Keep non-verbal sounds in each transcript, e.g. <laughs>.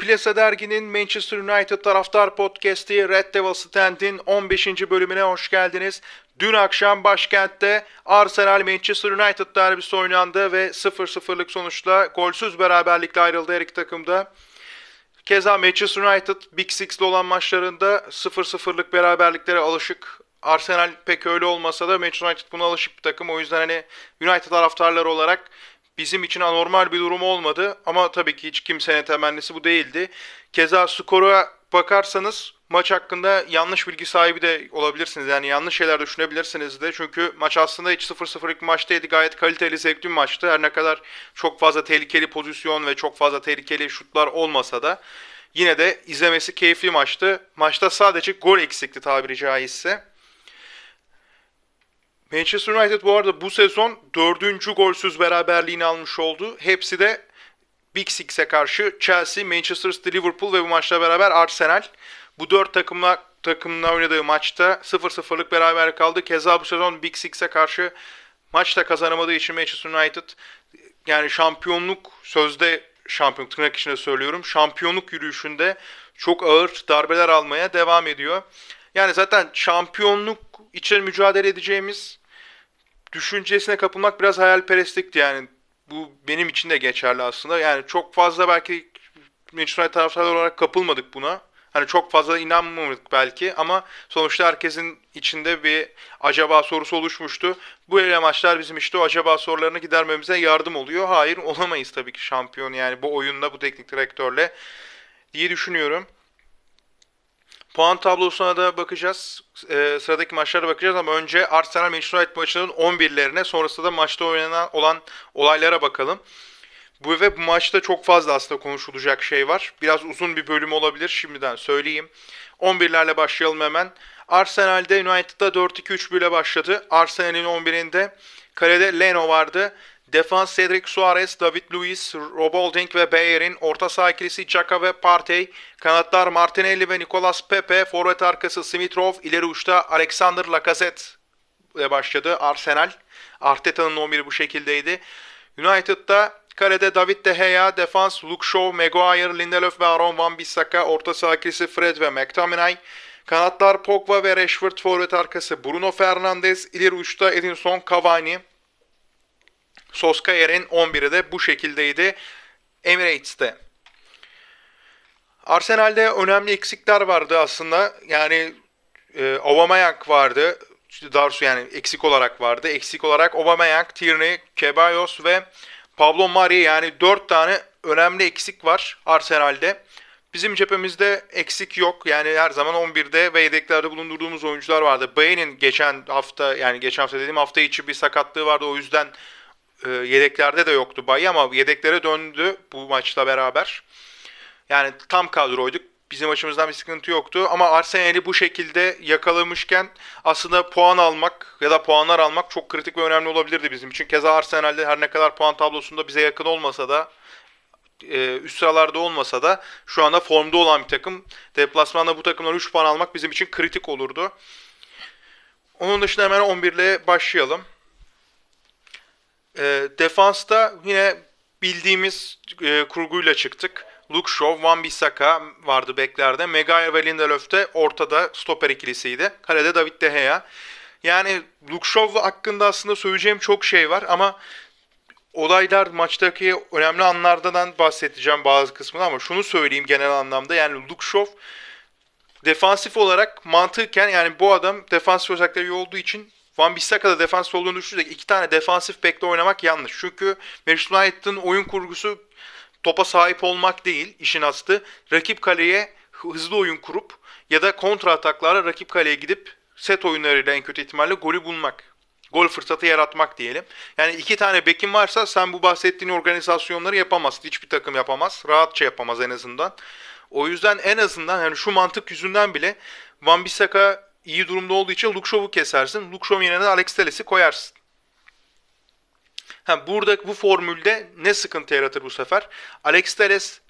Plasa Dergi'nin Manchester United taraftar podcast'i Red Devil Stand'in 15. bölümüne hoş geldiniz. Dün akşam başkentte Arsenal Manchester United derbisi oynandı ve 0-0'lık sonuçla golsüz beraberlikle ayrıldı her iki takımda. Keza Manchester United Big Six'li olan maçlarında 0-0'lık beraberliklere alışık. Arsenal pek öyle olmasa da Manchester United buna alışık bir takım. O yüzden hani United taraftarları olarak bizim için anormal bir durum olmadı. Ama tabii ki hiç kimsenin temennisi bu değildi. Keza skora bakarsanız maç hakkında yanlış bilgi sahibi de olabilirsiniz. Yani yanlış şeyler düşünebilirsiniz de. Çünkü maç aslında hiç 0-0'lık maçtaydı. Gayet kaliteli, zevkli bir maçtı. Her ne kadar çok fazla tehlikeli pozisyon ve çok fazla tehlikeli şutlar olmasa da yine de izlemesi keyifli maçtı. Maçta sadece gol eksikti tabiri caizse. Manchester United bu arada bu sezon dördüncü golsüz beraberliğini almış oldu. Hepsi de Big Six'e karşı Chelsea, Manchester City, Liverpool ve bu maçla beraber Arsenal. Bu dört takımla takımla oynadığı maçta 0-0'lık beraber kaldı. Keza bu sezon Big Six'e karşı maçta kazanamadığı için Manchester United yani şampiyonluk sözde şampiyon tırnak içinde söylüyorum. Şampiyonluk yürüyüşünde çok ağır darbeler almaya devam ediyor. Yani zaten şampiyonluk için mücadele edeceğimiz düşüncesine kapılmak biraz hayalperestlikti yani. Bu benim için de geçerli aslında. Yani çok fazla belki Manchester United taraftarları olarak kapılmadık buna. Hani çok fazla inanmadık belki ama sonuçta herkesin içinde bir acaba sorusu oluşmuştu. Bu ele maçlar bizim işte o acaba sorularını gidermemize yardım oluyor. Hayır olamayız tabii ki şampiyon yani bu oyunda bu teknik direktörle diye düşünüyorum. Puan tablosuna da bakacağız. Ee, sıradaki maçlara bakacağız ama önce Arsenal Manchester United maçının 11'lerine sonrasında da maçta oynanan olan olaylara bakalım. Bu ve bu maçta çok fazla aslında konuşulacak şey var. Biraz uzun bir bölüm olabilir şimdiden söyleyeyim. 11'lerle başlayalım hemen. Arsenal'de United'da 4-2-3 ile başladı. Arsenal'in 11'inde kalede Leno vardı. Defans Cedric Suarez, David Luiz, Rob Holding ve Bayer'in orta saha ikilisi Xhaka ve Partey, kanatlar Martinelli ve Nicolas Pepe, forvet arkası Simitrov, ileri uçta Alexander Lacazette ile başladı Arsenal. Arteta'nın 11'i bu şekildeydi. United'da kalede David De Gea, defans Luke Shaw, Maguire, Lindelöf ve Aaron Wan-Bissaka, orta saha ikilisi Fred ve McTominay, kanatlar Pogba ve Rashford, forvet arkası Bruno Fernandes, ileri uçta Edinson Cavani, Soskayer'in 11'i de bu şekildeydi Emirates'te. Arsenal'de önemli eksikler vardı aslında. Yani e, Aubameyang vardı. Darsu yani eksik olarak vardı. Eksik olarak Aubameyang, Tierney, Ceballos ve Pablo Mari yani 4 tane önemli eksik var Arsenal'de. Bizim cephemizde eksik yok. Yani her zaman 11'de ve yedeklerde bulundurduğumuz oyuncular vardı. Baye'nin geçen hafta yani geçen hafta dediğim hafta içi bir sakatlığı vardı. O yüzden e, yedeklerde de yoktu Bayi ama yedeklere döndü bu maçla beraber. Yani tam kadroyduk. Bizim açımızdan bir sıkıntı yoktu. Ama Arsenal'i bu şekilde yakalamışken aslında puan almak ya da puanlar almak çok kritik ve önemli olabilirdi bizim için. Keza Arsenal'de her ne kadar puan tablosunda bize yakın olmasa da e, üst sıralarda olmasa da şu anda formda olan bir takım. Deplasmanda bu takımdan 3 puan almak bizim için kritik olurdu. Onun dışında hemen 11 ile başlayalım. E, defansta yine bildiğimiz e, kurguyla çıktık. Luke Shaw, Van Bissaka vardı beklerde. Maguire ve Lindelöf de ortada stoper ikilisiydi. Kalede David De Gea. Yani Luke Shaw hakkında aslında söyleyeceğim çok şey var ama olaylar maçtaki önemli anlardan bahsedeceğim bazı kısmını ama şunu söyleyeyim genel anlamda yani Luke Shaw defansif olarak mantıken yani bu adam defansif özellikleri olduğu için Van Bissaka'da defansif olduğunu düşünürsek iki tane defansif bekle oynamak yanlış. Çünkü Manchester United'ın oyun kurgusu topa sahip olmak değil işin aslı. Rakip kaleye hızlı oyun kurup ya da kontra ataklarla rakip kaleye gidip set oyunlarıyla en kötü ihtimalle golü bulmak. Gol fırsatı yaratmak diyelim. Yani iki tane bekin varsa sen bu bahsettiğin organizasyonları yapamazsın. Hiçbir takım yapamaz. Rahatça yapamaz en azından. O yüzden en azından yani şu mantık yüzünden bile Van Bissaka iyi durumda olduğu için Luke Shaw'u kesersin. Luke Shaw yerine de Alex Telles'i koyarsın. Ha, burada bu formülde ne sıkıntı yaratır bu sefer? Alex Telles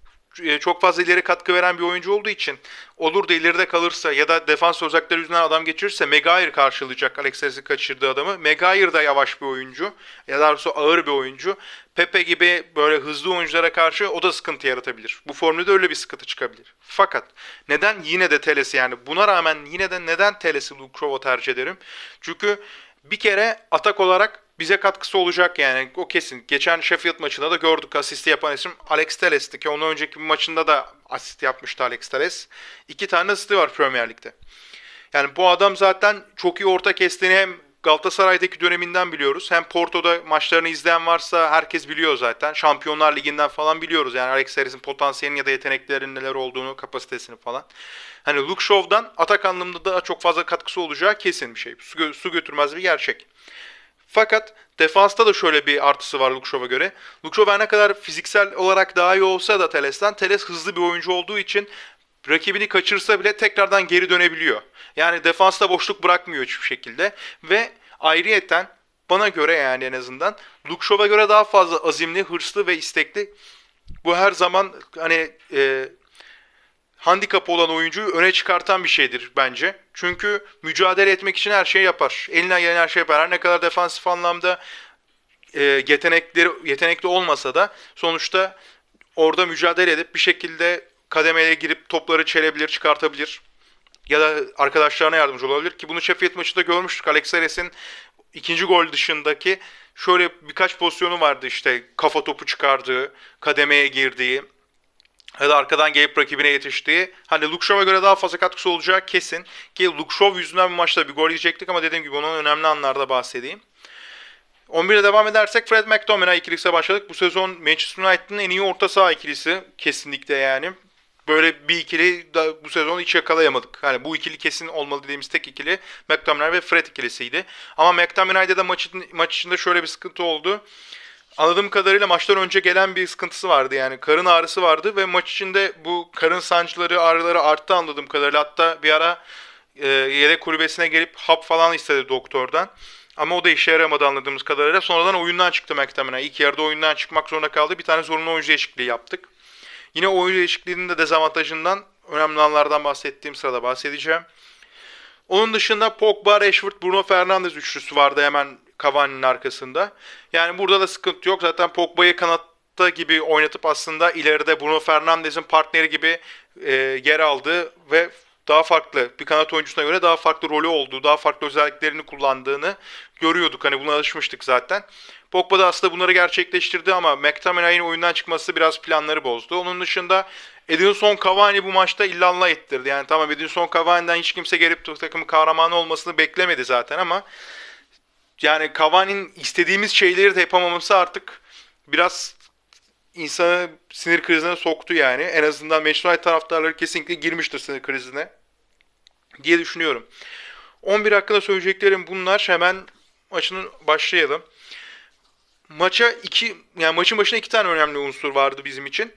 çok fazla ileri katkı veren bir oyuncu olduğu için olur da ileride kalırsa ya da defans uzakları yüzünden adam geçirirse Maguire karşılayacak Alex Telles'in kaçırdığı adamı. Maguire da yavaş bir oyuncu ya da doğrusu ağır bir oyuncu. Pepe gibi böyle hızlı oyunculara karşı o da sıkıntı yaratabilir. Bu formülde öyle bir sıkıntı çıkabilir. Fakat neden yine de Telles'i yani buna rağmen yine de neden Telles'i Luke Shaw'a tercih ederim? Çünkü bir kere atak olarak bize katkısı olacak yani o kesin. Geçen Sheffield maçında da gördük asisti yapan isim Alex Telles'ti ki onun önceki bir maçında da asist yapmıştı Alex Telles. İki tane asisti var Premier Lig'de. Yani bu adam zaten çok iyi orta kestiğini hem Galatasaray'daki döneminden biliyoruz. Hem Porto'da maçlarını izleyen varsa herkes biliyor zaten. Şampiyonlar Ligi'nden falan biliyoruz. Yani Alex Telles'in potansiyelinin ya da yeteneklerinin neler olduğunu, kapasitesini falan. Hani Luke Shaw'dan atak anlamında daha çok fazla katkısı olacağı kesin bir şey. Su götürmez bir gerçek. Fakat defansta da şöyle bir artısı var Lukşov'a göre. Lukşov ne kadar fiziksel olarak daha iyi olsa da Teles'ten Teles hızlı bir oyuncu olduğu için rakibini kaçırsa bile tekrardan geri dönebiliyor. Yani defansta boşluk bırakmıyor hiçbir şekilde ve ayrıyeten bana göre yani en azından Lukşov'a göre daha fazla azimli, hırslı ve istekli. Bu her zaman hani e, handikapı olan oyuncuyu öne çıkartan bir şeydir bence. Çünkü mücadele etmek için her şeyi yapar. Elinden gelen her şeyi yapar. Her ne kadar defansif anlamda e, yetenekleri yetenekli olmasa da sonuçta orada mücadele edip bir şekilde kademeye girip topları çelebilir, çıkartabilir. Ya da arkadaşlarına yardımcı olabilir ki bunu Sheffield maçında görmüştük. Alex Teres'in ikinci gol dışındaki şöyle birkaç pozisyonu vardı işte kafa topu çıkardığı, kademeye girdiği ya da arkadan gelip rakibine yetiştiği. Hani Shaw'a göre daha fazla katkısı olacağı kesin. Ki Shaw yüzünden bir maçta bir gol yiyecektik ama dediğim gibi onun önemli anlarda bahsedeyim. 11'e devam edersek Fred McTominay ikilisiyle başladık. Bu sezon Manchester United'ın en iyi orta saha ikilisi kesinlikle yani. Böyle bir ikili da bu sezon hiç yakalayamadık. Hani bu ikili kesin olmalı dediğimiz tek ikili McTominay ve Fred ikilisiydi. Ama McTominay'da da maç, maç içinde şöyle bir sıkıntı oldu. Anladığım kadarıyla maçtan önce gelen bir sıkıntısı vardı yani karın ağrısı vardı ve maç içinde bu karın sancıları ağrıları arttı anladığım kadarıyla. Hatta bir ara e, yedek kulübesine gelip hap falan istedi doktordan. Ama o da işe yaramadı anladığımız kadarıyla. Sonradan oyundan çıktı McTominay. İlk yarıda oyundan çıkmak zorunda kaldı. Bir tane zorunlu oyuncu değişikliği yaptık. Yine oyuncu değişikliğinin de dezavantajından önemli anlardan bahsettiğim sırada bahsedeceğim. Onun dışında Pogba, Rashford, Bruno Fernandes üçlüsü vardı hemen Cavani'nin arkasında. Yani burada da sıkıntı yok. Zaten Pogba'yı kanatta gibi oynatıp aslında ileride Bruno Fernandes'in partneri gibi e, yer aldığı ve daha farklı bir kanat oyuncusuna göre daha farklı rolü olduğu, daha farklı özelliklerini kullandığını görüyorduk. Hani buna alışmıştık zaten. Pogba da aslında bunları gerçekleştirdi ama McTominay'ın oyundan çıkması biraz planları bozdu. Onun dışında Edinson Cavani bu maçta illallah ettirdi. Yani tamam Edinson Cavani'den hiç kimse gelip takımın kahramanı olmasını beklemedi zaten ama yani Cavani'nin istediğimiz şeyleri de yapamaması artık biraz insanı sinir krizine soktu yani. En azından Manchester taraftarları kesinlikle girmiştir sinir krizine diye düşünüyorum. 11 hakkında söyleyeceklerim bunlar. Hemen maçının başlayalım. Maça iki yani maçın başına iki tane önemli unsur vardı bizim için.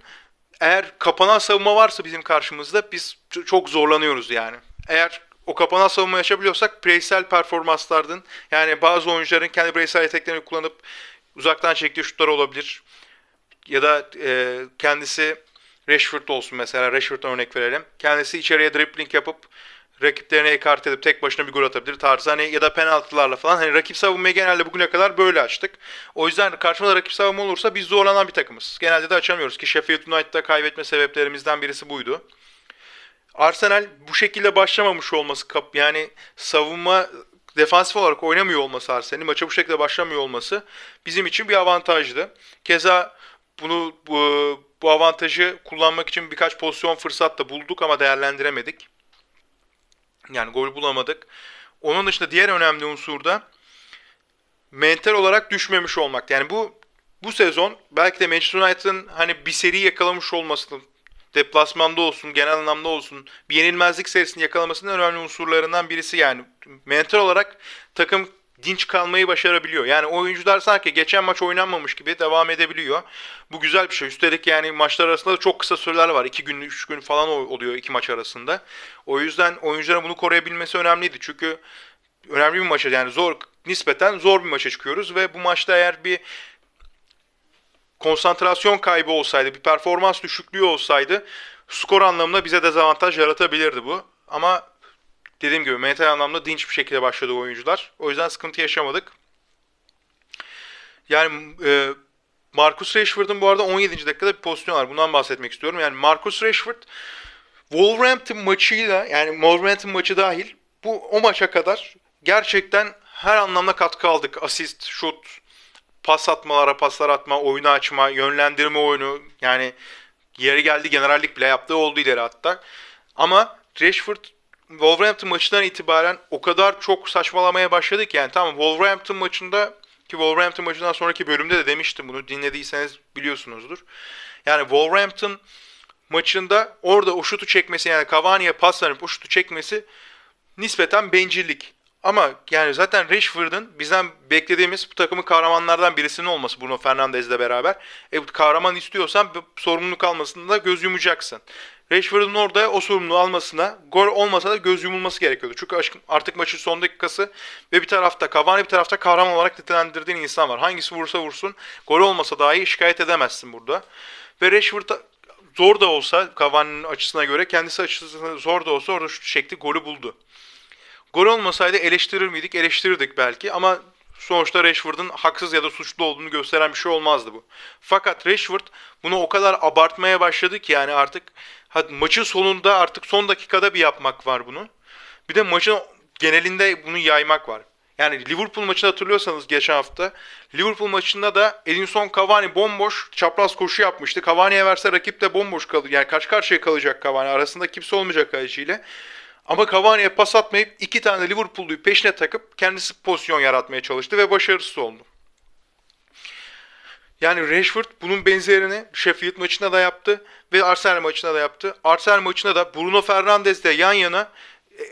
Eğer kapanan savunma varsa bizim karşımızda biz çok zorlanıyoruz yani. Eğer o kapanan savunma yaşabiliyorsak bireysel performanslardan yani bazı oyuncuların kendi bireysel yeteneklerini kullanıp uzaktan çektiği şutlar olabilir. Ya da e, kendisi Rashford olsun mesela Rashford'dan örnek verelim. Kendisi içeriye dribbling yapıp rakiplerini ekart edip tek başına bir gol atabilir tarzı hani ya da penaltılarla falan hani rakip savunmayı genelde bugüne kadar böyle açtık. O yüzden karşımızda rakip savunma olursa biz zorlanan bir takımız. Genelde de açamıyoruz ki Sheffield United'da kaybetme sebeplerimizden birisi buydu. Arsenal bu şekilde başlamamış olması yani savunma defansif olarak oynamıyor olması Arsenal'in maça bu şekilde başlamıyor olması bizim için bir avantajdı. Keza bunu bu, bu avantajı kullanmak için birkaç pozisyon fırsat da bulduk ama değerlendiremedik. Yani gol bulamadık. Onun dışında diğer önemli unsur da mental olarak düşmemiş olmak. Yani bu bu sezon belki de Manchester United'ın hani bir seri yakalamış olmasının deplasmanda olsun, genel anlamda olsun bir yenilmezlik serisini yakalamasının önemli unsurlarından birisi yani. Mental olarak takım dinç kalmayı başarabiliyor. Yani oyuncular sanki geçen maç oynanmamış gibi devam edebiliyor. Bu güzel bir şey. Üstelik yani maçlar arasında da çok kısa süreler var. 2 gün, 3 gün falan oluyor iki maç arasında. O yüzden oyuncuların bunu koruyabilmesi önemliydi. Çünkü önemli bir maça yani zor nispeten zor bir maça çıkıyoruz ve bu maçta eğer bir konsantrasyon kaybı olsaydı, bir performans düşüklüğü olsaydı skor anlamında bize dezavantaj yaratabilirdi bu. Ama dediğim gibi mental anlamda dinç bir şekilde başladı oyuncular. O yüzden sıkıntı yaşamadık. Yani e, Marcus Rashford'un bu arada 17. dakikada bir pozisyon var. Bundan bahsetmek istiyorum. Yani Marcus Rashford Wolverhampton maçıyla yani Wolverhampton maçı dahil bu o maça kadar gerçekten her anlamda katkı aldık. Asist, şut, pas atmalara, paslar atma, oyunu açma, yönlendirme oyunu yani yeri geldi generallik bile yaptığı oldu ileri hatta. Ama Rashford Wolverhampton maçından itibaren o kadar çok saçmalamaya başladı ki yani tamam Wolverhampton maçında ki Wolverhampton maçından sonraki bölümde de demiştim bunu dinlediyseniz biliyorsunuzdur. Yani Wolverhampton maçında orada o şutu çekmesi yani Cavani'ye pas verip o şutu çekmesi nispeten bencillik. Ama yani zaten Rashford'un bizden beklediğimiz bu takımın kahramanlardan birisinin olması Bruno Fernandes'le beraber. E kahraman istiyorsan sorumluluk almasında göz yumacaksın. Rashford'un orada o sorumluluğu almasına gol olmasa da göz yumulması gerekiyordu. Çünkü artık maçın son dakikası ve bir tarafta Cavani bir tarafta kahraman olarak nitelendirdiğin insan var. Hangisi vursa vursun gol olmasa dahi şikayet edemezsin burada. Ve Rashford zor da olsa Cavani'nin açısına göre kendisi açısına zor da olsa orada şut çekti golü buldu. Gol olmasaydı eleştirir miydik? Eleştirirdik belki ama sonuçta Rashford'un haksız ya da suçlu olduğunu gösteren bir şey olmazdı bu. Fakat Rashford bunu o kadar abartmaya başladı ki yani artık maçın sonunda artık son dakikada bir yapmak var bunu. Bir de maçın genelinde bunu yaymak var. Yani Liverpool maçını hatırlıyorsanız geçen hafta Liverpool maçında da Edinson Cavani bomboş çapraz koşu yapmıştı. Cavani'ye verse rakip de bomboş kalır. Yani kaç karşıya kalacak Cavani. Arasında kimse olmayacak kaleciyle. Ama Cavani'ye pas atmayıp iki tane Liverpool'luyu peşine takıp kendisi pozisyon yaratmaya çalıştı ve başarısız oldu. Yani Rashford bunun benzerini Sheffield maçında da yaptı ve Arsenal maçında da yaptı. Arsenal maçında da Bruno Fernandes de yan yana e,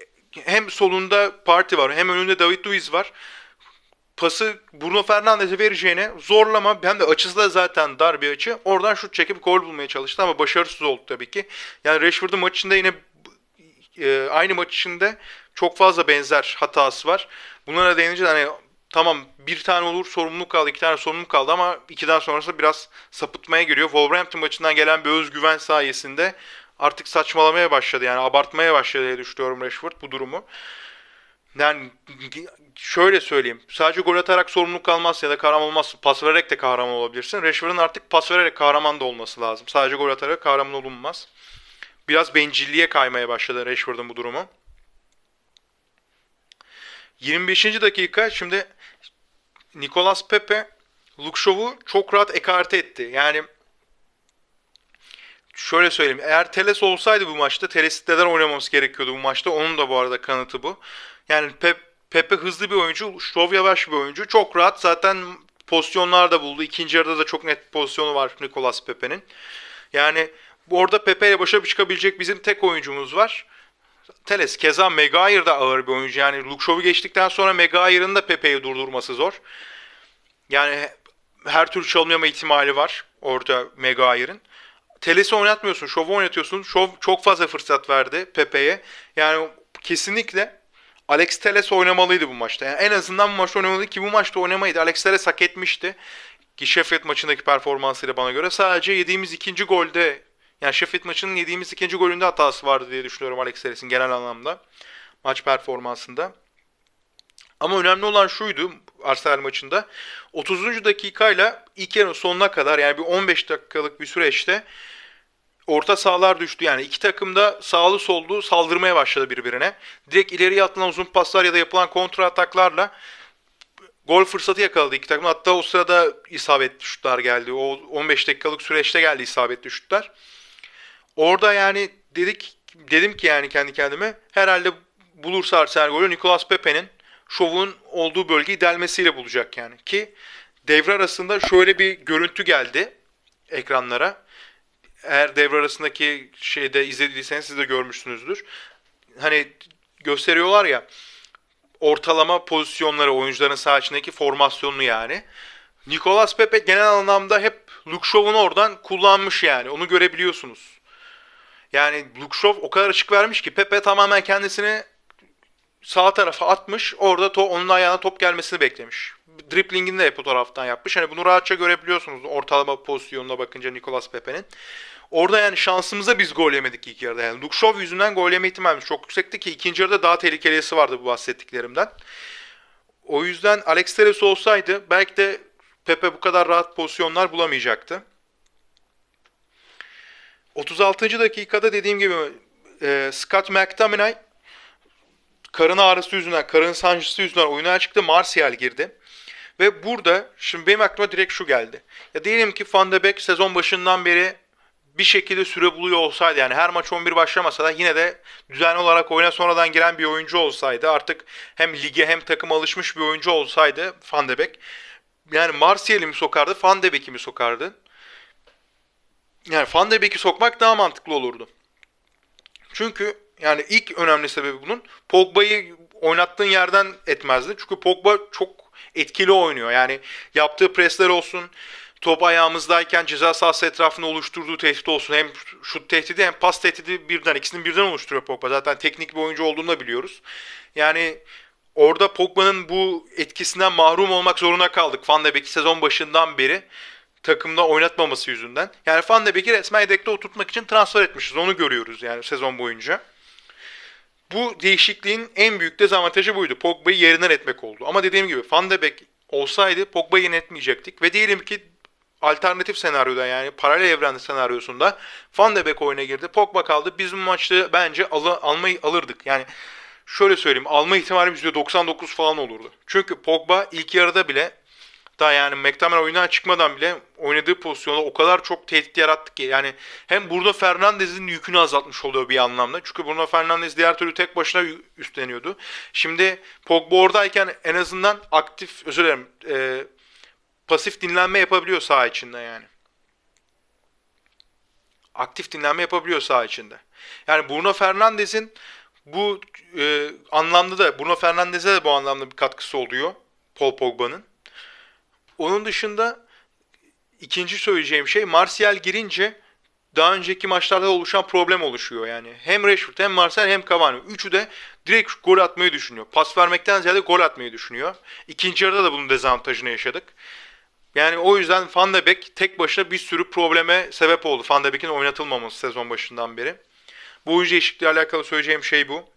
hem solunda Parti var hem önünde David Luiz var. Pası Bruno Fernandes'e vereceğine zorlama hem de açısı da zaten dar bir açı. Oradan şut çekip gol bulmaya çalıştı ama başarısız oldu tabii ki. Yani Rashford'un maçında yine e, aynı maç içinde çok fazla benzer hatası var. Bunlara değinince hani tamam bir tane olur sorumluluk kaldı, iki tane sorumluluk kaldı ama ikiden sonrası biraz sapıtmaya giriyor. Wolverhampton maçından gelen bir özgüven sayesinde artık saçmalamaya başladı yani abartmaya başladı diye düşünüyorum Rashford bu durumu. Yani şöyle söyleyeyim. Sadece gol atarak sorumluluk kalmaz ya da kahraman olmaz. Pas vererek de kahraman olabilirsin. Rashford'un artık pas vererek kahraman da olması lazım. Sadece gol atarak kahraman olunmaz biraz bencilliğe kaymaya başladı Rashford'un bu durumu. 25. dakika şimdi Nicolas Pepe Luke çok rahat ekarte etti. Yani şöyle söyleyeyim. Eğer Teles olsaydı bu maçta Teles'le neden oynamamız gerekiyordu bu maçta. Onun da bu arada kanıtı bu. Yani Pep, Pepe hızlı bir oyuncu. Shaw yavaş bir oyuncu. Çok rahat zaten pozisyonlar da buldu. İkinci yarıda da çok net pozisyonu var Nicolas Pepe'nin. Yani Orada Pepe başa çıkabilecek bizim tek oyuncumuz var. Teles. Keza Maguire da ağır bir oyuncu. Yani Luke Shaw'u geçtikten sonra Maguire'ın da Pepe'yi durdurması zor. Yani her türlü çalınma ihtimali var orada Maguire'ın. Teles'i oynatmıyorsun, Shaw'u oynatıyorsun. Shaw çok fazla fırsat verdi Pepe'ye. Yani kesinlikle Alex Teles oynamalıydı bu maçta. Yani en azından bu maçta oynamalıydı ki bu maçta oynamaydı. Alex Teles hak etmişti. Ki Sheffield maçındaki performansıyla bana göre. Sadece yediğimiz ikinci golde yani Sheffield maçının yediğimiz ikinci golünde hatası vardı diye düşünüyorum Alex Telles'in genel anlamda. Maç performansında. Ama önemli olan şuydu Arsenal maçında. 30. dakikayla ilk yarının sonuna kadar yani bir 15 dakikalık bir süreçte orta sahalar düştü. Yani iki takım da sağlı sollu saldırmaya başladı birbirine. Direkt ileriye atılan uzun paslar ya da yapılan kontra ataklarla gol fırsatı yakaladı iki takım. Hatta o sırada isabetli şutlar geldi. O 15 dakikalık süreçte geldi isabetli şutlar. Orada yani dedik dedim ki yani kendi kendime herhalde bulursa Arsenal golü Nicolas Pepe'nin şovun olduğu bölgeyi delmesiyle bulacak yani. Ki devre arasında şöyle bir görüntü geldi ekranlara. Eğer devre arasındaki şeyde izlediyseniz siz de görmüşsünüzdür. Hani gösteriyorlar ya ortalama pozisyonları oyuncuların sağ içindeki formasyonunu yani. Nicolas Pepe genel anlamda hep Luke Shaw'unu oradan kullanmış yani. Onu görebiliyorsunuz. Yani Shaw o kadar açık vermiş ki Pepe tamamen kendisini sağ tarafa atmış. Orada to- onun ayağına top gelmesini beklemiş. Driplingini de bu taraftan yapmış. Hani bunu rahatça görebiliyorsunuz ortalama pozisyonuna bakınca Nicolas Pepe'nin. Orada yani şansımıza biz gol yemedik ilk yarıda. Yani Lukşov yüzünden gol yeme ihtimalimiz çok yüksekti ki ikinci yarıda daha tehlikelisi vardı bu bahsettiklerimden. O yüzden Alex Telles olsaydı belki de Pepe bu kadar rahat pozisyonlar bulamayacaktı. 36. dakikada dediğim gibi e, Scott McTominay karın ağrısı yüzünden, karın sancısı yüzünden oyuna çıktı. Martial girdi. Ve burada şimdi benim aklıma direkt şu geldi. Ya diyelim ki Van de Beek sezon başından beri bir şekilde süre buluyor olsaydı yani her maç 11 başlamasa da yine de düzenli olarak oyuna sonradan giren bir oyuncu olsaydı artık hem lige hem takıma alışmış bir oyuncu olsaydı Van de Beek yani Martial'i mi sokardı Van de Beek'i mi sokardı? Yani Van de Beek'i sokmak daha mantıklı olurdu. Çünkü yani ilk önemli sebebi bunun Pogba'yı oynattığın yerden etmezdi. Çünkü Pogba çok etkili oynuyor. Yani yaptığı presler olsun, top ayağımızdayken ceza sahası etrafında oluşturduğu tehdit olsun. Hem şut tehdidi hem pas tehdidi birden ikisini birden oluşturuyor Pogba. Zaten teknik bir oyuncu olduğunu da biliyoruz. Yani orada Pogba'nın bu etkisinden mahrum olmak zorunda kaldık. Van de Beek'i sezon başından beri takımda oynatmaması yüzünden. Yani Van de Beek'i resmen yedekte oturtmak için transfer etmişiz. Onu görüyoruz yani sezon boyunca. Bu değişikliğin en büyük dezavantajı buydu. Pogba'yı yerinden etmek oldu. Ama dediğim gibi Van de Beek olsaydı Pogba'yı yönetmeyecektik. Ve diyelim ki alternatif senaryoda yani paralel evren senaryosunda Van de Beek oyuna girdi. Pogba kaldı. Biz bu maçta bence al almayı alırdık. Yani şöyle söyleyeyim alma ihtimalimiz %99 falan olurdu. Çünkü Pogba ilk yarıda bile daha yani McTominay oyundan çıkmadan bile oynadığı pozisyonda o kadar çok tehdit yarattı ki. Yani hem Bruno Fernandes'in yükünü azaltmış oluyor bir anlamda. Çünkü Bruno Fernandes diğer türlü tek başına üstleniyordu. Şimdi Pogba oradayken en azından aktif, özür dilerim, e, pasif dinlenme yapabiliyor saha içinde yani. Aktif dinlenme yapabiliyor saha içinde. Yani Bruno Fernandes'in bu e, anlamda da Bruno Fernandes'e de bu anlamda bir katkısı oluyor Paul Pogba'nın. Onun dışında ikinci söyleyeceğim şey Martial girince daha önceki maçlarda oluşan problem oluşuyor yani. Hem Rashford hem Martial hem Cavani. Üçü de direkt gol atmayı düşünüyor. Pas vermekten ziyade gol atmayı düşünüyor. İkinci yarıda da bunun dezavantajını yaşadık. Yani o yüzden Van de Beek tek başına bir sürü probleme sebep oldu. Van de Beek'in oynatılmaması sezon başından beri. Bu oyuncu değişikliği alakalı söyleyeceğim şey bu.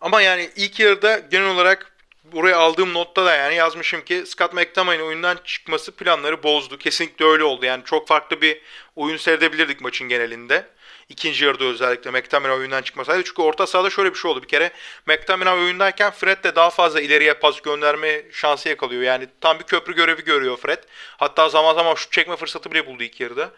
Ama yani ilk yarıda genel olarak buraya aldığım notta da yani yazmışım ki Scott McTominay'ın oyundan çıkması planları bozdu. Kesinlikle öyle oldu. Yani çok farklı bir oyun seyredebilirdik maçın genelinde. İkinci yarıda özellikle McTominay oyundan çıkmasaydı. Çünkü orta sahada şöyle bir şey oldu. Bir kere McTominay oyundayken Fred de daha fazla ileriye pas gönderme şansı yakalıyor. Yani tam bir köprü görevi görüyor Fred. Hatta zaman zaman şut çekme fırsatı bile buldu ilk yarıda.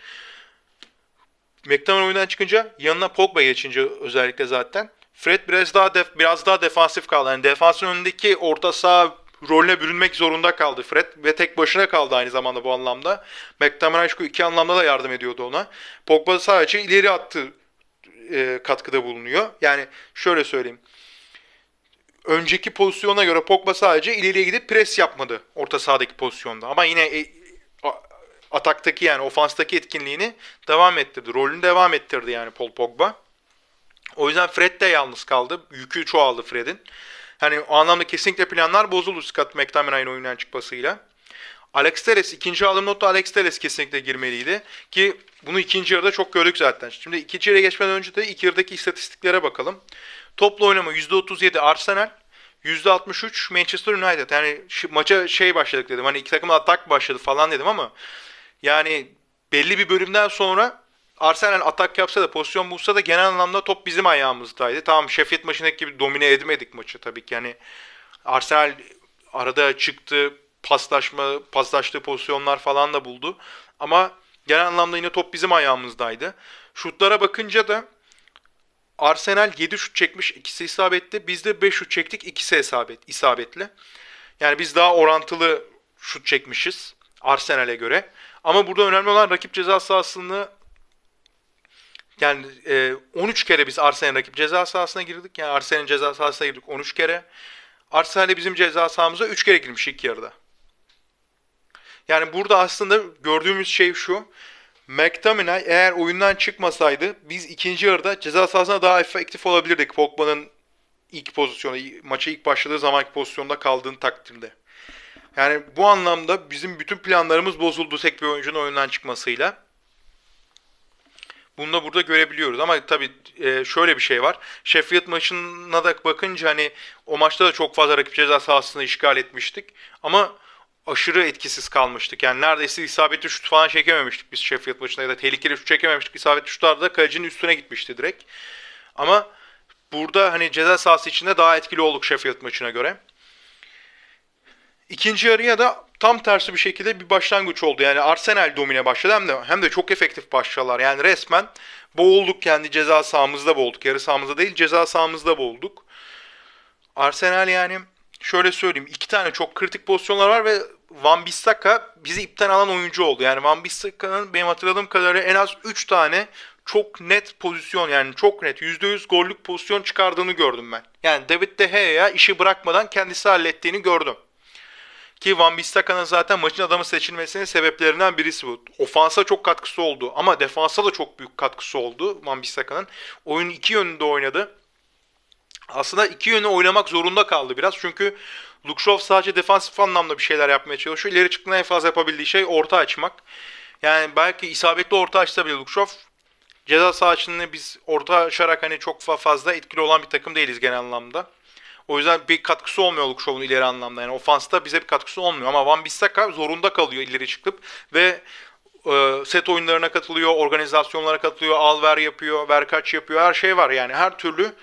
McTominay oyundan çıkınca yanına Pogba geçince özellikle zaten Fred biraz daha def, biraz daha defansif kaldı. Yani defansın önündeki orta saha rolüne bürünmek zorunda kaldı Fred ve tek başına kaldı aynı zamanda bu anlamda. McTominay şu iki anlamda da yardım ediyordu ona. Pogba sadece ileri attı e, katkıda bulunuyor. Yani şöyle söyleyeyim. Önceki pozisyona göre Pogba sadece ileriye gidip pres yapmadı orta sahadaki pozisyonda. Ama yine e, ataktaki yani ofanstaki etkinliğini devam ettirdi. Rolünü devam ettirdi yani Paul Pogba. O yüzden Fred de yalnız kaldı. Yükü çoğaldı Fred'in. Hani o anlamda kesinlikle planlar bozuldu Scott McTominay'ın oyundan çıkmasıyla. Alex Telles ikinci alım notu Alex Telles kesinlikle girmeliydi. Ki bunu ikinci yarıda çok gördük zaten. Şimdi ikinci yarıya geçmeden önce de ilk yarıdaki istatistiklere bakalım. Toplu oynama %37 Arsenal, %63 Manchester United. Yani maça şey başladık dedim. Hani iki takım atak başladı falan dedim ama yani belli bir bölümden sonra Arsenal atak yapsa da pozisyon bulsa da genel anlamda top bizim ayağımızdaydı. Tamam Sheffield maçındaki gibi domine etmedik maçı tabii ki. Yani Arsenal arada çıktı, paslaşma, paslaştığı pozisyonlar falan da buldu. Ama genel anlamda yine top bizim ayağımızdaydı. Şutlara bakınca da Arsenal 7 şut çekmiş, ikisi isabetli. Biz de 5 şut çektik, ikisi isabet, isabetli. Yani biz daha orantılı şut çekmişiz Arsenal'e göre. Ama burada önemli olan rakip ceza sahasını yani e, 13 kere biz Arsenal rakip ceza sahasına girdik. Yani Arsenal'in ceza sahasına girdik 13 kere. Arsenal bizim ceza sahamıza 3 kere girmiş ilk yarıda. Yani burada aslında gördüğümüz şey şu. McTominay eğer oyundan çıkmasaydı biz ikinci yarıda ceza sahasına daha efektif olabilirdik Pogba'nın ilk pozisyonu, maça ilk başladığı zamanki pozisyonda kaldığın takdirde. Yani bu anlamda bizim bütün planlarımız bozuldu tek bir oyuncunun oyundan çıkmasıyla. Bunu da burada görebiliyoruz ama tabii e, şöyle bir şey var. Sheffield maçına da bakınca hani o maçta da çok fazla rakip ceza sahasını işgal etmiştik. Ama aşırı etkisiz kalmıştık. Yani neredeyse isabetli şut falan çekememiştik biz Sheffield maçında ya da tehlikeli şut çekememiştik. İsabetli şutlarda kalecinin üstüne gitmişti direkt. Ama burada hani ceza sahası içinde daha etkili olduk Sheffield maçına göre. İkinci yarıya da tam tersi bir şekilde bir başlangıç oldu. Yani Arsenal domine başladı hem de hem de çok efektif başladılar. Yani resmen boğulduk kendi ceza sahamızda boğulduk. Yarı sahamızda değil ceza sahamızda boğulduk. Arsenal yani şöyle söyleyeyim iki tane çok kritik pozisyonlar var ve Van Bissaka bizi ipten alan oyuncu oldu. Yani Van Bissaka'nın benim hatırladığım kadarıyla en az 3 tane çok net pozisyon yani çok net %100 gollük pozisyon çıkardığını gördüm ben. Yani David De Gea'ya işi bırakmadan kendisi hallettiğini gördüm. Ki Van Bissaka'nın zaten maçın adamı seçilmesinin sebeplerinden birisi bu. Ofansa çok katkısı oldu ama defansa da çok büyük katkısı oldu Van Bissaka'nın. Oyun iki yönünde oynadı. Aslında iki yönü oynamak zorunda kaldı biraz çünkü Lukşov sadece defansif anlamda bir şeyler yapmaya çalışıyor. İleri çıktığında en fazla yapabildiği şey orta açmak. Yani belki isabetli orta açsa bile Lukşov ceza sahasını biz orta açarak hani çok fazla etkili olan bir takım değiliz genel anlamda. O yüzden bir katkısı olmuyor Lukşov'un ileri anlamda. Yani ofansta bize bir katkısı olmuyor. Ama Van Bissaka zorunda kalıyor ileri çıkıp ve e, set oyunlarına katılıyor, organizasyonlara katılıyor, al ver yapıyor, ver kaç yapıyor. Her şey var yani. Her türlü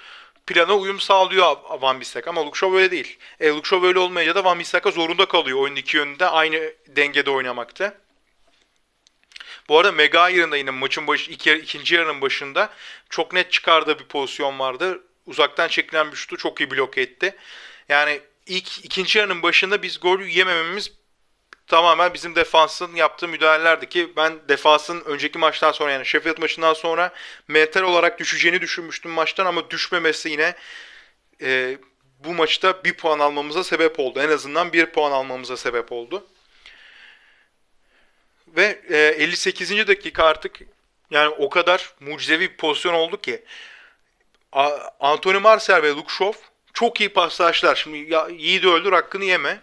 plana uyum sağlıyor Van Bissaka ama Lukşov öyle değil. E, Lukşov öyle olmayınca da Van Bissaka zorunda kalıyor oyunun iki yönünde aynı dengede oynamakta. Bu arada Megahir'in de yine maçın başı, iki, ikinci yarının başında çok net çıkardığı bir pozisyon vardı uzaktan çekilen bir şutu çok iyi blok etti. Yani ilk ikinci yarının başında biz gol yemememiz tamamen bizim defansın yaptığı müdahalelerdi ki ben defansın önceki maçtan sonra yani Sheffield maçından sonra mental olarak düşeceğini düşünmüştüm maçtan ama düşmemesi yine e, bu maçta bir puan almamıza sebep oldu. En azından bir puan almamıza sebep oldu. Ve e, 58. dakika artık yani o kadar mucizevi bir pozisyon oldu ki Anthony Martial ve Shaw çok iyi paslaştılar. Şimdi ya, de öldür hakkını yeme.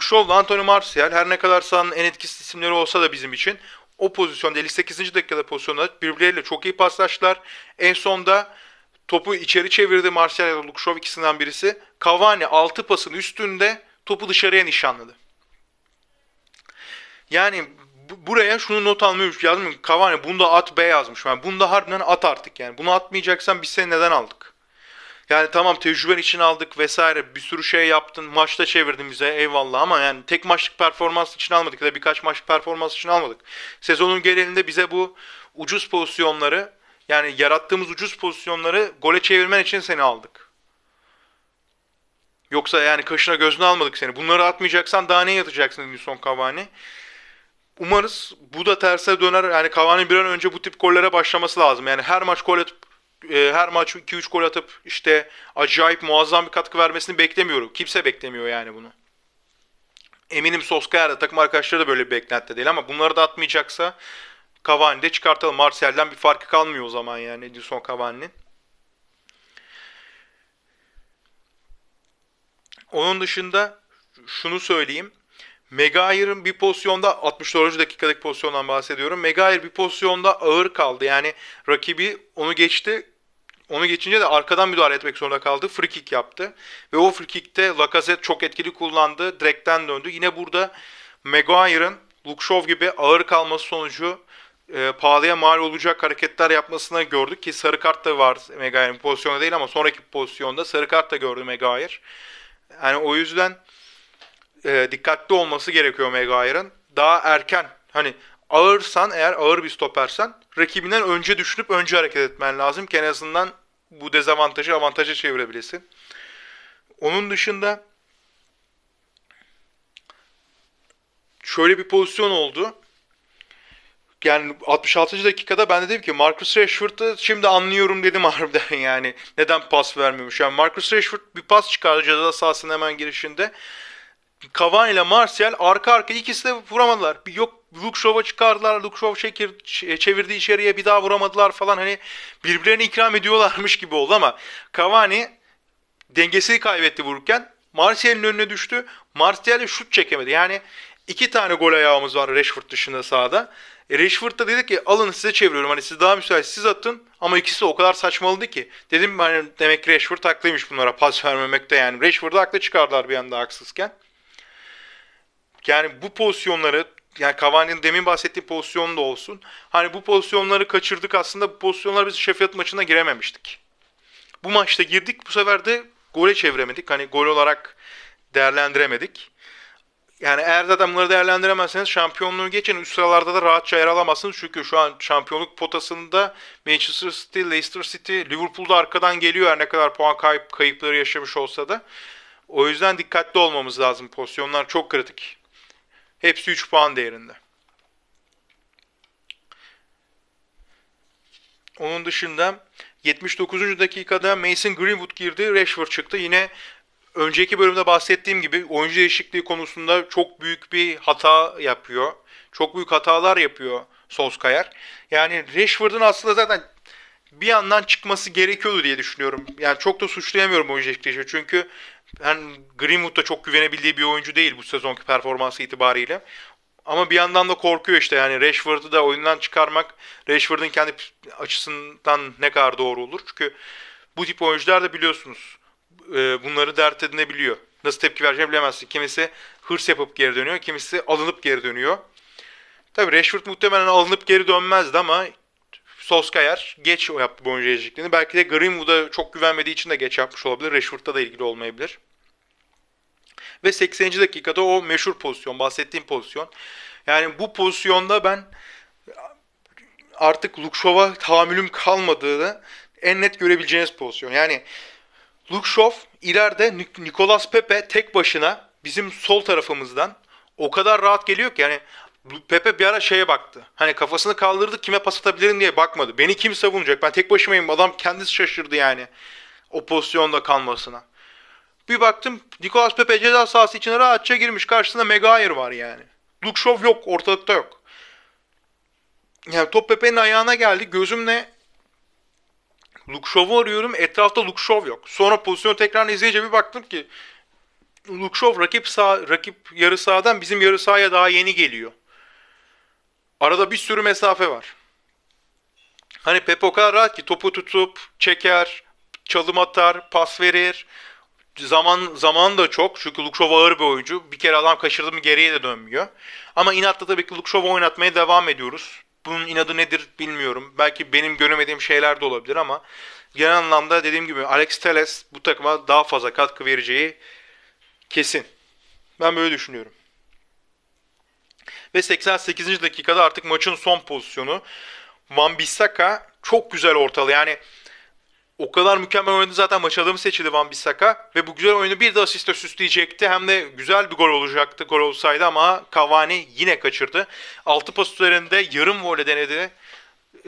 Shaw ve Anthony Martial her ne kadar sahanın en etkisiz isimleri olsa da bizim için o pozisyonda 58. dakikada pozisyonda birbirleriyle çok iyi paslaştılar. En sonda topu içeri çevirdi Martial ya da Shaw ikisinden birisi. Cavani 6 pasın üstünde topu dışarıya nişanladı. Yani buraya şunu not almayı yazmış. Cavani bunda at B yazmış. Yani bunda harbiden at artık yani. Bunu atmayacaksan biz seni neden aldık? Yani tamam tecrüben için aldık vesaire bir sürü şey yaptın. Maçta çevirdin bize eyvallah ama yani tek maçlık performans için almadık ya da birkaç maçlık performans için almadık. Sezonun genelinde bize bu ucuz pozisyonları yani yarattığımız ucuz pozisyonları gole çevirmen için seni aldık. Yoksa yani kaşına gözüne almadık seni. Bunları atmayacaksan daha ne yatacaksın Edinson Cavani? Umarız bu da terse döner. Yani Cavani bir an önce bu tip gollere başlaması lazım. Yani her maç gol atıp e, her maç 2-3 gol atıp işte acayip muazzam bir katkı vermesini beklemiyorum. Kimse beklemiyor yani bunu. Eminim Soskaya da takım arkadaşları da böyle bir beklenti değil ama bunları da atmayacaksa Cavani de çıkartalım. Martial'den bir farkı kalmıyor o zaman yani Edinson Cavani'nin. Onun dışında şunu söyleyeyim. Megair'ın bir pozisyonda 64. dakikadaki pozisyondan bahsediyorum. Megair bir pozisyonda ağır kaldı. Yani rakibi onu geçti. Onu geçince de arkadan müdahale etmek zorunda kaldı. Free kick yaptı. Ve o free kickte Lacazette çok etkili kullandı. Direkten döndü. Yine burada Maguire'ın Luke gibi ağır kalması sonucu e, pahalıya mal olacak hareketler yapmasına gördük ki sarı kart da var Maguire'ın pozisyonda değil ama sonraki pozisyonda sarı kart da gördü Maguire. Yani o yüzden e, dikkatli olması gerekiyor Maguire'ın. Daha erken hani ağırsan eğer ağır bir stopersen rakibinden önce düşünüp önce hareket etmen lazım ki en azından bu dezavantajı avantaja çevirebilirsin. Onun dışında şöyle bir pozisyon oldu. Yani 66. dakikada ben de dedim ki Marcus Rashford'ı şimdi anlıyorum dedim <laughs> harbiden yani. Neden pas vermiyormuş. Yani Marcus Rashford bir pas çıkardı ceza sahasının hemen girişinde. Cavani ile Martial arka arka ikisi de vuramadılar. Yok Luke çıkardılar. Luke Shaw çekir, çevirdi içeriye bir daha vuramadılar falan. Hani birbirlerine ikram ediyorlarmış gibi oldu ama Cavani dengesini kaybetti vururken. Martial'in önüne düştü. Martial şut çekemedi. Yani iki tane gol ayağımız var Rashford dışında sahada. E Rashford da dedi ki alın size çeviriyorum. Hani siz daha müsait siz atın. Ama ikisi o kadar saçmaladı ki. Dedim hani demek ki Rashford haklıymış bunlara pas vermemekte yani. Rashford'u haklı çıkardılar bir anda haksızken. Yani bu pozisyonları yani Cavani'nin demin bahsettiği pozisyon da olsun. Hani bu pozisyonları kaçırdık aslında bu pozisyonlar biz Sheffield maçına girememiştik. Bu maçta girdik bu sefer de gole çeviremedik. Hani gol olarak değerlendiremedik. Yani eğer zaten bunları değerlendiremezseniz şampiyonluğu geçen üst sıralarda da rahatça yer alamazsınız. Çünkü şu an şampiyonluk potasında Manchester City, Leicester City, Liverpool'da arkadan geliyor her ne kadar puan kayıp, kayıpları yaşamış olsa da. O yüzden dikkatli olmamız lazım. Pozisyonlar çok kritik. Hepsi 3 puan değerinde. Onun dışında 79. dakikada Mason Greenwood girdi, Rashford çıktı. Yine önceki bölümde bahsettiğim gibi oyuncu değişikliği konusunda çok büyük bir hata yapıyor. Çok büyük hatalar yapıyor Solskjaer. Yani Rashford'un aslında zaten bir yandan çıkması gerekiyordu diye düşünüyorum. Yani çok da suçlayamıyorum oyuncu değişikliği. Çünkü yani Greenwood da çok güvenebildiği bir oyuncu değil bu sezonki performansı itibariyle. Ama bir yandan da korkuyor işte yani Rashford'u da oyundan çıkarmak Rashford'un kendi açısından ne kadar doğru olur. Çünkü bu tip oyuncular da biliyorsunuz e, bunları dert edinebiliyor. Nasıl tepki vereceğini bilemezsin. Kimisi hırs yapıp geri dönüyor, kimisi alınıp geri dönüyor. Tabii Rashford muhtemelen alınıp geri dönmezdi ama Solskjaer geç yaptı bu oyuncu değişikliğini. Belki de Greenwood'a çok güvenmediği için de geç yapmış olabilir. Rashford'da da ilgili olmayabilir. Ve 80. dakikada o meşhur pozisyon, bahsettiğim pozisyon. Yani bu pozisyonda ben artık Lukşov'a tahammülüm kalmadığını en net görebileceğiniz pozisyon. Yani Lukşov ileride Nikolas Pepe tek başına bizim sol tarafımızdan o kadar rahat geliyor ki yani Pepe bir ara şeye baktı. Hani kafasını kaldırdı kime pas atabilirim diye bakmadı. Beni kim savunacak? Ben tek başımayım. Adam kendisi şaşırdı yani. O pozisyonda kalmasına. Bir baktım Nicolas Pepe ceza sahası içine rahatça girmiş. Karşısında Maguire var yani. Shaw yok. Ortalıkta yok. Yani top Pepe'nin ayağına geldi. Gözümle Shaw'u arıyorum. Etrafta Shaw yok. Sonra pozisyonu tekrar izleyince bir baktım ki Shaw rakip sağ, rakip yarı sahadan bizim yarı sahaya daha yeni geliyor. Arada bir sürü mesafe var. Hani Pepe o kadar rahat ki topu tutup çeker, çalım atar, pas verir. Zaman zaman da çok çünkü Lukşov ağır bir oyuncu. Bir kere adam kaçırdı mı geriye de dönmüyor. Ama inatla tabii ki Lukşov'u oynatmaya devam ediyoruz. Bunun inadı nedir bilmiyorum. Belki benim göremediğim şeyler de olabilir ama genel anlamda dediğim gibi Alex Teles bu takıma daha fazla katkı vereceği kesin. Ben böyle düşünüyorum. Ve 88. dakikada artık maçın son pozisyonu. Van Bissaka çok güzel ortalı. Yani o kadar mükemmel oynadı zaten maç adamı seçildi Van Bissaka. Ve bu güzel oyunu bir de asiste süsleyecekti. Hem de güzel bir gol olacaktı gol olsaydı ama Cavani yine kaçırdı. 6 pas üzerinde yarım vole denedi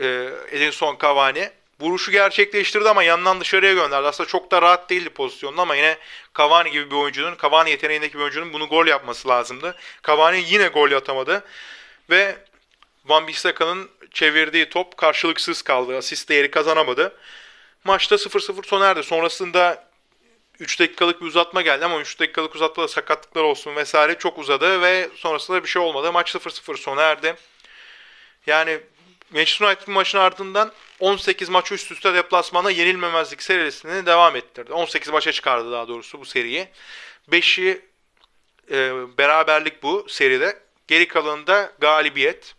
e, Edinson Cavani. Vuruşu gerçekleştirdi ama yandan dışarıya gönderdi. Aslında çok da rahat değildi pozisyonda ama yine Cavani gibi bir oyuncunun, Cavani yeteneğindeki bir oyuncunun bunu gol yapması lazımdı. Cavani yine gol atamadı. Ve Van Bissaka'nın çevirdiği top karşılıksız kaldı. Asist değeri kazanamadı. Maçta 0-0 sona erdi. Sonrasında 3 dakikalık bir uzatma geldi ama 3 dakikalık uzatmada sakatlıklar olsun vesaire çok uzadı ve sonrasında bir şey olmadı. Maç 0-0 sona erdi. Yani Manchester United maçın ardından 18 maç üst üste deplasmanda yenilmemezlik serisini devam ettirdi. 18 maça çıkardı daha doğrusu bu seriyi. 5'i e, beraberlik bu seride. Geri kalanında galibiyet.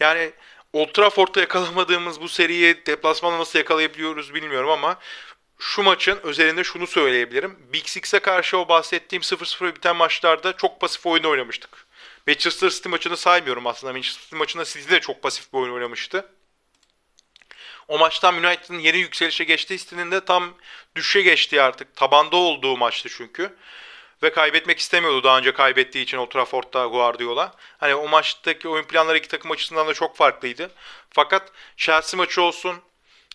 Yani Old Trafford'da yakalamadığımız bu seriyi deplasmanda nasıl yakalayabiliyoruz bilmiyorum ama şu maçın özelinde şunu söyleyebilirim. Big Six'e karşı o bahsettiğim 0-0 biten maçlarda çok pasif oyun oynamıştık. Manchester City maçını saymıyorum aslında. Manchester City maçında City de çok pasif bir oyun oynamıştı. O maçtan United'ın yeni yükselişe geçtiği City'nin de tam düşüşe geçtiği artık. Tabanda olduğu maçtı çünkü. Ve kaybetmek istemiyordu daha önce kaybettiği için Old Trafford'da Guardiola. Hani o maçtaki oyun planları iki takım açısından da çok farklıydı. Fakat Chelsea maçı olsun,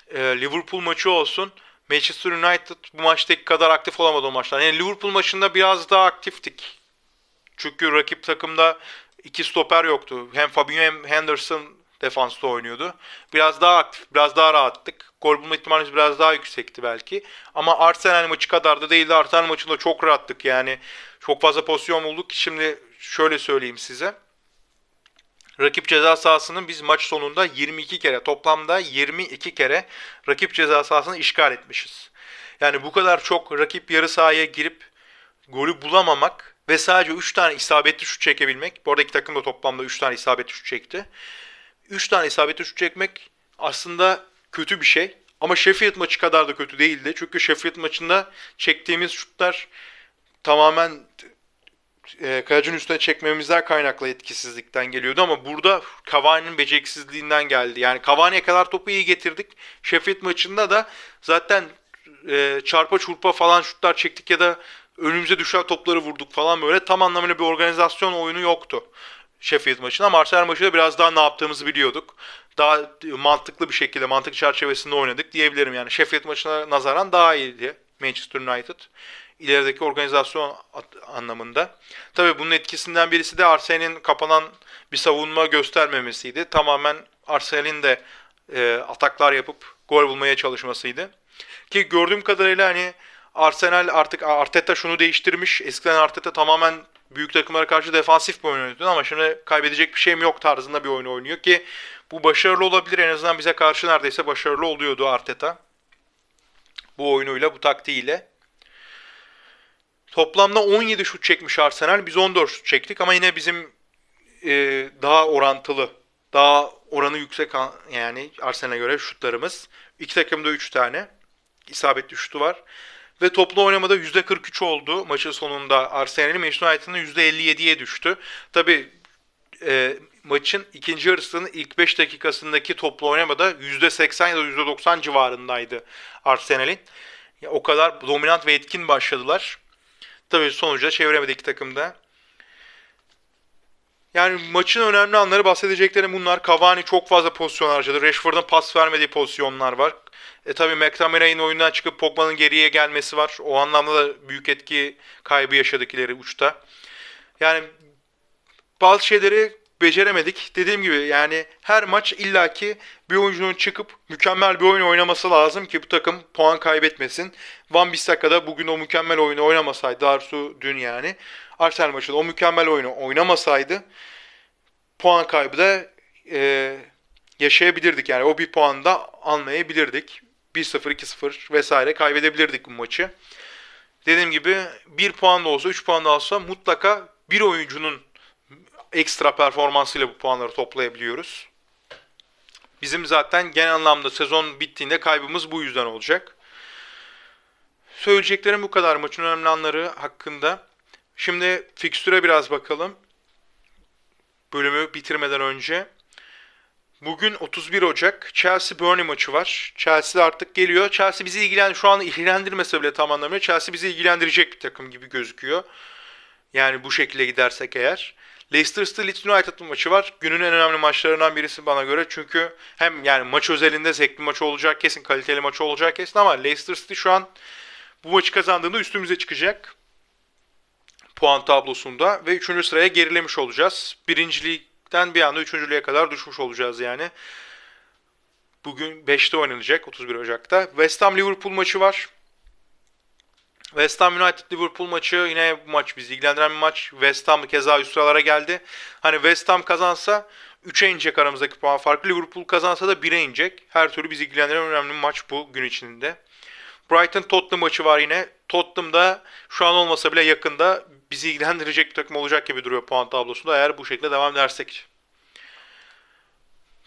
e, Liverpool maçı olsun Manchester United bu maçtaki kadar aktif olamadı o maçlar. Yani Liverpool maçında biraz daha aktiftik. Çünkü rakip takımda iki stoper yoktu. Hem Fabinho hem Henderson defansta oynuyordu. Biraz daha aktif, biraz daha rahattık. Gol bulma ihtimalimiz biraz daha yüksekti belki. Ama Arsenal maçı kadar da değildi. Arsenal maçında çok rahattık yani. Çok fazla pozisyon bulduk şimdi şöyle söyleyeyim size. Rakip ceza sahasının biz maç sonunda 22 kere toplamda 22 kere rakip ceza sahasını işgal etmişiz. Yani bu kadar çok rakip yarı sahaya girip golü bulamamak ve sadece 3 tane isabetli şut çekebilmek. Bu arada iki takım da toplamda 3 tane isabetli şut çekti. 3 tane isabetli şut çekmek aslında kötü bir şey. Ama Sheffield maçı kadar da kötü değildi. Çünkü Sheffield maçında çektiğimiz şutlar tamamen e, kayacın üstüne çekmemizden kaynaklı etkisizlikten geliyordu ama burada Cavani'nin beceriksizliğinden geldi. Yani Cavani'ye kadar topu iyi getirdik. Sheffield maçında da zaten e, çarpa çurpa falan şutlar çektik ya da önümüze düşen topları vurduk falan böyle tam anlamıyla bir organizasyon oyunu yoktu. Sheffield maçında ama Arsenal maçında biraz daha ne yaptığımızı biliyorduk. Daha mantıklı bir şekilde mantık çerçevesinde oynadık diyebilirim yani. Sheffield maçına nazaran daha iyiydi Manchester United. İlerideki organizasyon anlamında. Tabii bunun etkisinden birisi de Arsenal'in kapanan bir savunma göstermemesiydi. Tamamen Arsenal'in de e, ataklar yapıp gol bulmaya çalışmasıydı. Ki gördüğüm kadarıyla hani Arsenal artık Arteta şunu değiştirmiş. Eskiden Arteta tamamen büyük takımlara karşı defansif bir oyun oynuyordu ama şimdi kaybedecek bir şeyim yok tarzında bir oyun oynuyor ki bu başarılı olabilir. En azından bize karşı neredeyse başarılı oluyordu Arteta. Bu oyunuyla, bu taktiğiyle. Toplamda 17 şut çekmiş Arsenal. Biz 14 şut çektik ama yine bizim e, daha orantılı, daha oranı yüksek yani Arsenal'e göre şutlarımız. İki takımda 3 tane isabetli şutu var. Ve toplu oynamada %43 oldu maçın sonunda. Arsenal'in Manchester United'ın %57'ye düştü. Tabi e, maçın ikinci yarısının ilk 5 dakikasındaki toplu oynamada %80 ya da %90 civarındaydı Arsenal'in. O kadar dominant ve etkin başladılar. Tabii sonuçta çeviremedi iki takımda. Yani maçın önemli anları bahsedeceklerim bunlar. Cavani çok fazla pozisyon harcadı. Rashford'un pas vermediği pozisyonlar var. E tabi McTominay'in oyundan çıkıp Pogba'nın geriye gelmesi var. O anlamda da büyük etki kaybı yaşadık ileri uçta. Yani bazı şeyleri beceremedik. Dediğim gibi yani her maç illaki bir oyuncunun çıkıp mükemmel bir oyun oynaması lazım ki bu takım puan kaybetmesin. Van Bissaka da bugün o mükemmel oyunu oynamasaydı, Arsu dün yani Arsenal maçında o mükemmel oyunu oynamasaydı puan kaybı da e, yaşayabilirdik. Yani o bir puan da almayabilirdik. 1-0, 2-0 vesaire kaybedebilirdik bu maçı. Dediğim gibi bir puan da olsa, 3 puan da olsa mutlaka bir oyuncunun ekstra performansıyla bu puanları toplayabiliyoruz. Bizim zaten genel anlamda sezon bittiğinde kaybımız bu yüzden olacak. Söyleyeceklerim bu kadar maçın önemli anları hakkında. Şimdi fikstüre biraz bakalım. Bölümü bitirmeden önce. Bugün 31 Ocak Chelsea Burnley maçı var. Chelsea artık geliyor. Chelsea bizi ilgilen şu an ilgilendirmese bile tam anlamıyla Chelsea bizi ilgilendirecek bir takım gibi gözüküyor. Yani bu şekilde gidersek eğer. Leicester City Leeds United maçı var. Günün en önemli maçlarından birisi bana göre. Çünkü hem yani maç özelinde zevkli maç olacak kesin, kaliteli maç olacak kesin ama Leicester City şu an bu maçı kazandığında üstümüze çıkacak. Puan tablosunda ve 3. sıraya gerilemiş olacağız. Birincilikten bir anda 3. kadar düşmüş olacağız yani. Bugün 5'te oynanacak 31 Ocak'ta. West Ham Liverpool maçı var. West Ham United Liverpool maçı yine bu maç bizi ilgilendiren bir maç. West Ham keza üst sıralara geldi. Hani West Ham kazansa 3'e inecek aramızdaki puan farkı. Liverpool kazansa da 1'e inecek. Her türlü bizi ilgilendiren önemli bir maç bu gün içinde. Brighton Tottenham maçı var yine. Tottenham'da şu an olmasa bile yakında bizi ilgilendirecek bir takım olacak gibi duruyor puan tablosunda eğer bu şekilde devam edersek.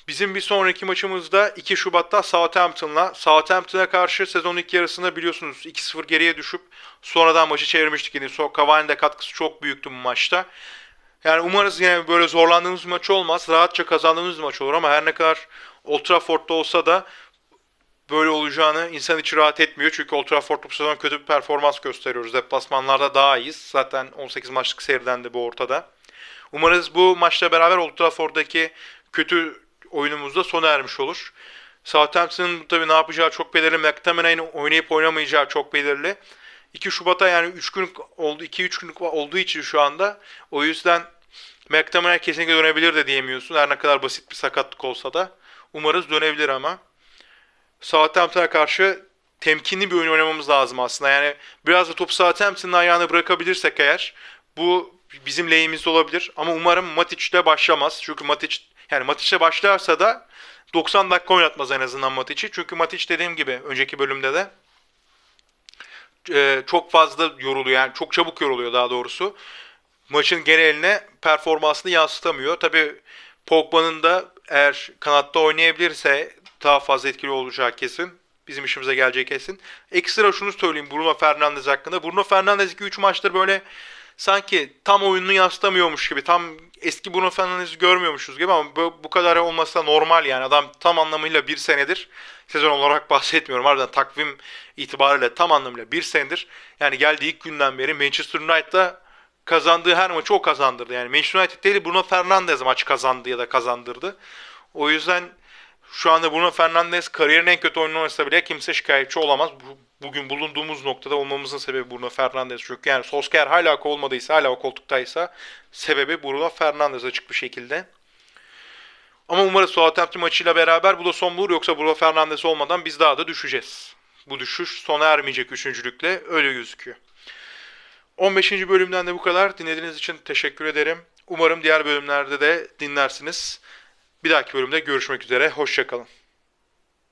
Bizim bir sonraki maçımızda 2 Şubat'ta Southampton'la. Southampton'a karşı sezon ilk yarısında biliyorsunuz 2-0 geriye düşüp sonradan maçı çevirmiştik. Yani so Cavani'nin de katkısı çok büyüktü bu maçta. Yani umarız yine böyle zorlandığımız maç olmaz. Rahatça kazandığımız maç olur ama her ne kadar Old Trafford'da olsa da böyle olacağını insan içi rahat etmiyor. Çünkü Old Trafford'da bu sezon kötü bir performans gösteriyoruz. Deplasmanlarda daha iyiyiz. Zaten 18 maçlık seriden de bu ortada. Umarız bu maçla beraber Old Trafford'daki kötü oyunumuzda sona ermiş olur. Southampton'ın tabii ne yapacağı çok belirli. McTominay'ın oynayıp oynamayacağı çok belirli. 2 Şubat'a yani 3 gün oldu 2-3 gün olduğu için şu anda o yüzden McTominay kesinlikle dönebilir de diyemiyorsun. Her ne kadar basit bir sakatlık olsa da. Umarız dönebilir ama. Southampton'a karşı temkinli bir oyun oynamamız lazım aslında. Yani biraz da topu Southampton'ın ayağına bırakabilirsek eğer bu bizim lehimizde olabilir. Ama umarım Matic'le başlamaz. Çünkü Matic yani Matic'le başlarsa da 90 dakika oynatmaz en azından Matic'i. Çünkü Matic dediğim gibi önceki bölümde de e, çok fazla yoruluyor. Yani çok çabuk yoruluyor daha doğrusu. Maçın geneline performansını yansıtamıyor. Tabii Pogba'nın da eğer kanatta oynayabilirse daha fazla etkili olacağı kesin. Bizim işimize gelecek kesin. Ekstra şunu söyleyeyim Bruno Fernandes hakkında. Bruno Fernandes 2-3 maçtır böyle sanki tam oyununu yansıtamıyormuş gibi, tam eski Bruno Fernandes'i görmüyormuşuz gibi ama bu, bu kadar olması da normal yani. Adam tam anlamıyla bir senedir, sezon olarak <laughs> bahsetmiyorum harbiden takvim itibariyle tam anlamıyla bir senedir. Yani geldiği ilk günden beri Manchester United'da kazandığı her maçı o kazandırdı. Yani Manchester United değil Bruno Fernandes maç kazandı ya da kazandırdı. O yüzden şu anda Bruno Fernandes kariyerin en kötü oyununu oynasa bile kimse şikayetçi olamaz. Bu, bugün bulunduğumuz noktada olmamızın sebebi Bruno Fernandes. Çünkü yani Solskjaer hala kovulmadıysa, hala o koltuktaysa sebebi Bruno Fernandes açık bir şekilde. Ama umarız Southampton maçıyla beraber bu da son bulur. Yoksa Bruno Fernandes olmadan biz daha da düşeceğiz. Bu düşüş sona ermeyecek üçüncülükle öyle gözüküyor. 15. bölümden de bu kadar. Dinlediğiniz için teşekkür ederim. Umarım diğer bölümlerde de dinlersiniz. Bir dahaki bölümde görüşmek üzere. Hoşçakalın.